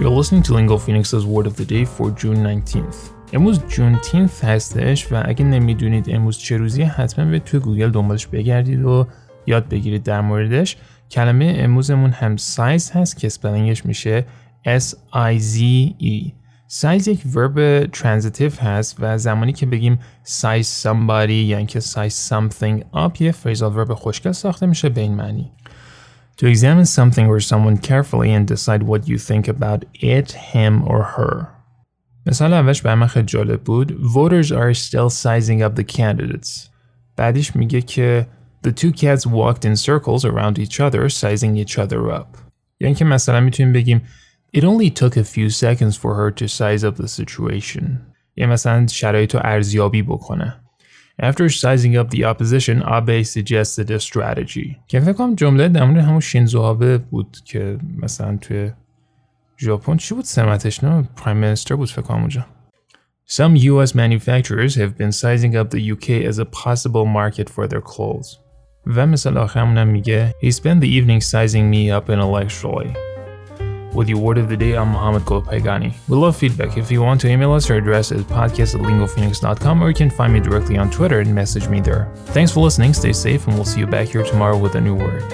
You're listening to Lingo Phoenix's Word of the Day for June 19th. امروز جونتینث هستش و اگه نمی‌دونید امروز چه روزی حتما به توی گوگل دنبالش بگردید و یاد بگیرید در موردش. کلمه امروزمون هم سایز هست که سپلنگش میشه S-I-Z-E سایز یک ورب ترانزیتیو هست و زمانی که بگیم size somebody یا اینکه size something up یه فریزال ورب خوشگل ساخته میشه به این معنی. To examine something or someone carefully and decide what you think about it, him or her. مثال اولش بر من خیلی جالب بود Voters are still sizing up the candidates. بعدش میگه که The two cats walked in circles around each other, sizing each other up. یعنی که مثلا میتونیم بگیم It only took a few seconds for her to size up the situation. یعنی مثلا شرایط رو ارزیابی بکنه. After sizing up the opposition, Abe suggested a strategy. که فکر کنم جمله در مورد همون شینزو آبه بود که مثلا توی ژاپن چی بود سمتش نه پرایم مینیستر بود فکر کنم اونجا. Some US manufacturers have been sizing up the UK as a possible market for their clothes. و مثال آخرمونم میگه He spent the evening sizing me up intellectually. With your word of the day, I'm Mohammad Golpayegani. We love feedback. If you want to email us, our address is podcast at lingophoenix.com or you can find me directly on Twitter and message me there. Thanks for listening, stay safe, and we'll see you back here tomorrow with a new word.